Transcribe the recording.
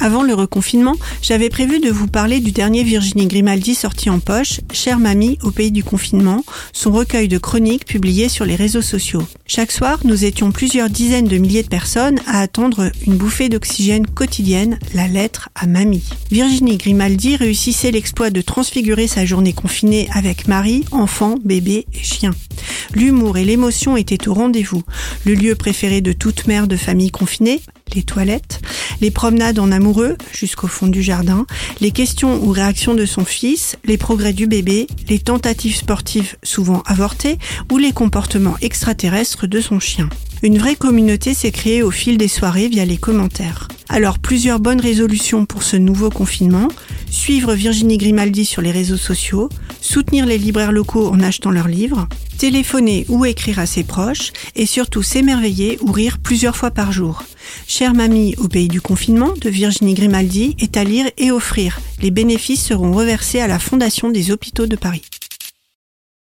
Avant le reconfinement, j'avais prévu de vous parler du dernier Virginie Grimaldi sorti en poche, Chère mamie au pays du confinement, son recueil de chroniques publié sur les réseaux sociaux. Chaque soir, nous étions plusieurs dizaines de milliers de personnes à attendre une bouffée d'oxygène quotidienne, la lettre à mamie. Virginie Grimaldi réussissait l'exploit de transfigurer sa journée confinée avec mari, enfant, bébé et chien. L'humour et l'émotion étaient au rendez-vous. Le lieu préféré de toute mère de famille confinée, les toilettes, les promenades en amoureux jusqu'au fond du jardin, les questions ou réactions de son fils, les progrès du bébé, les tentatives sportives souvent avortées ou les comportements extraterrestres de son chien. Une vraie communauté s'est créée au fil des soirées via les commentaires. Alors plusieurs bonnes résolutions pour ce nouveau confinement, suivre Virginie Grimaldi sur les réseaux sociaux, soutenir les libraires locaux en achetant leurs livres, téléphoner ou écrire à ses proches et surtout s'émerveiller ou rire plusieurs fois par jour. Chère mamie au pays du confinement de Virginie Grimaldi est à lire et offrir. Les bénéfices seront reversés à la Fondation des hôpitaux de Paris.